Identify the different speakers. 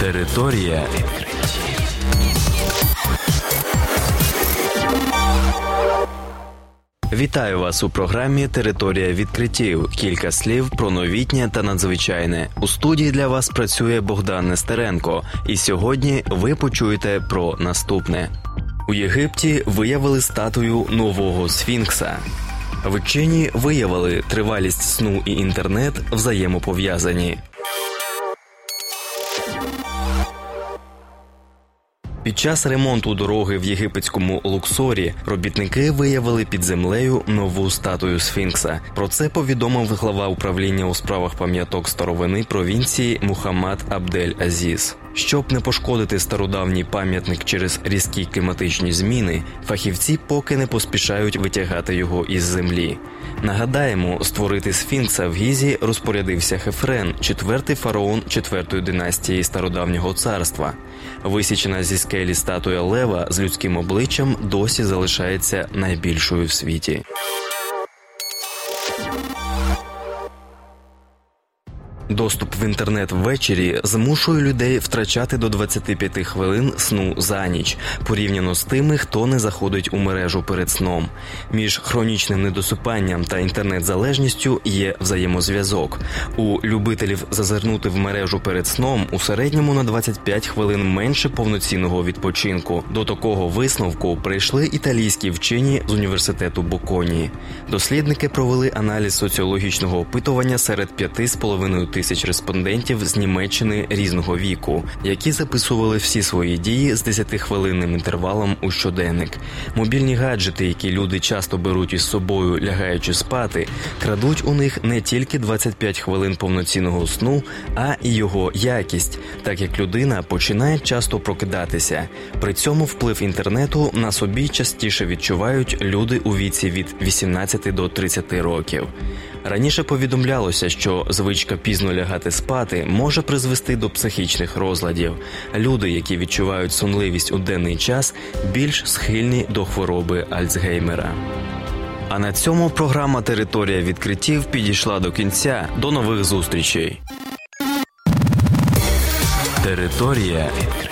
Speaker 1: Територія відкриттів. Вітаю вас у програмі Територія відкриттів. Кілька слів про новітнє та надзвичайне. У студії для вас працює Богдан Нестеренко, і сьогодні ви почуєте про наступне: у Єгипті виявили статую нового сфінкса. Вчені виявили тривалість сну і інтернет взаємопов'язані. Під час ремонту дороги в єгипетському Луксорі робітники виявили під землею нову статую Сфінкса. Про це повідомив глава управління у справах пам'яток старовини провінції Мухаммад Абдель Азіз. Щоб не пошкодити стародавній пам'ятник через різкі кліматичні зміни, фахівці поки не поспішають витягати його із землі. Нагадаємо, створити сфінкса в гізі розпорядився Хефрен, четвертий фараон четвертої династії стародавнього царства. Висічена зі скелі статуя Лева з людським обличчям досі залишається найбільшою в світі. Доступ в інтернет ввечері змушує людей втрачати до 25 хвилин сну за ніч, порівняно з тими, хто не заходить у мережу перед сном. Між хронічним недосипанням та інтернет-залежністю є взаємозв'язок. У любителів зазирнути в мережу перед сном у середньому на 25 хвилин менше повноцінного відпочинку. До такого висновку прийшли італійські вчені з університету Боконі. Дослідники провели аналіз соціологічного опитування серед 5,5 тисяч тисяч респондентів з Німеччини різного віку, які записували всі свої дії з 10-хвилинним інтервалом у щоденник. Мобільні гаджети, які люди часто беруть із собою, лягаючи спати, крадуть у них не тільки 25 хвилин повноцінного сну, а і його якість, так як людина починає часто прокидатися. При цьому вплив інтернету на собі частіше відчувають люди у віці від 18 до 30 років. Раніше повідомлялося, що звичка пізно лягати спати може призвести до психічних розладів. Люди, які відчувають сонливість у денний час, більш схильні до хвороби Альцгеймера. А на цьому програма Територія відкриттів підійшла до кінця. До нових зустрічей. Територія відкриттів.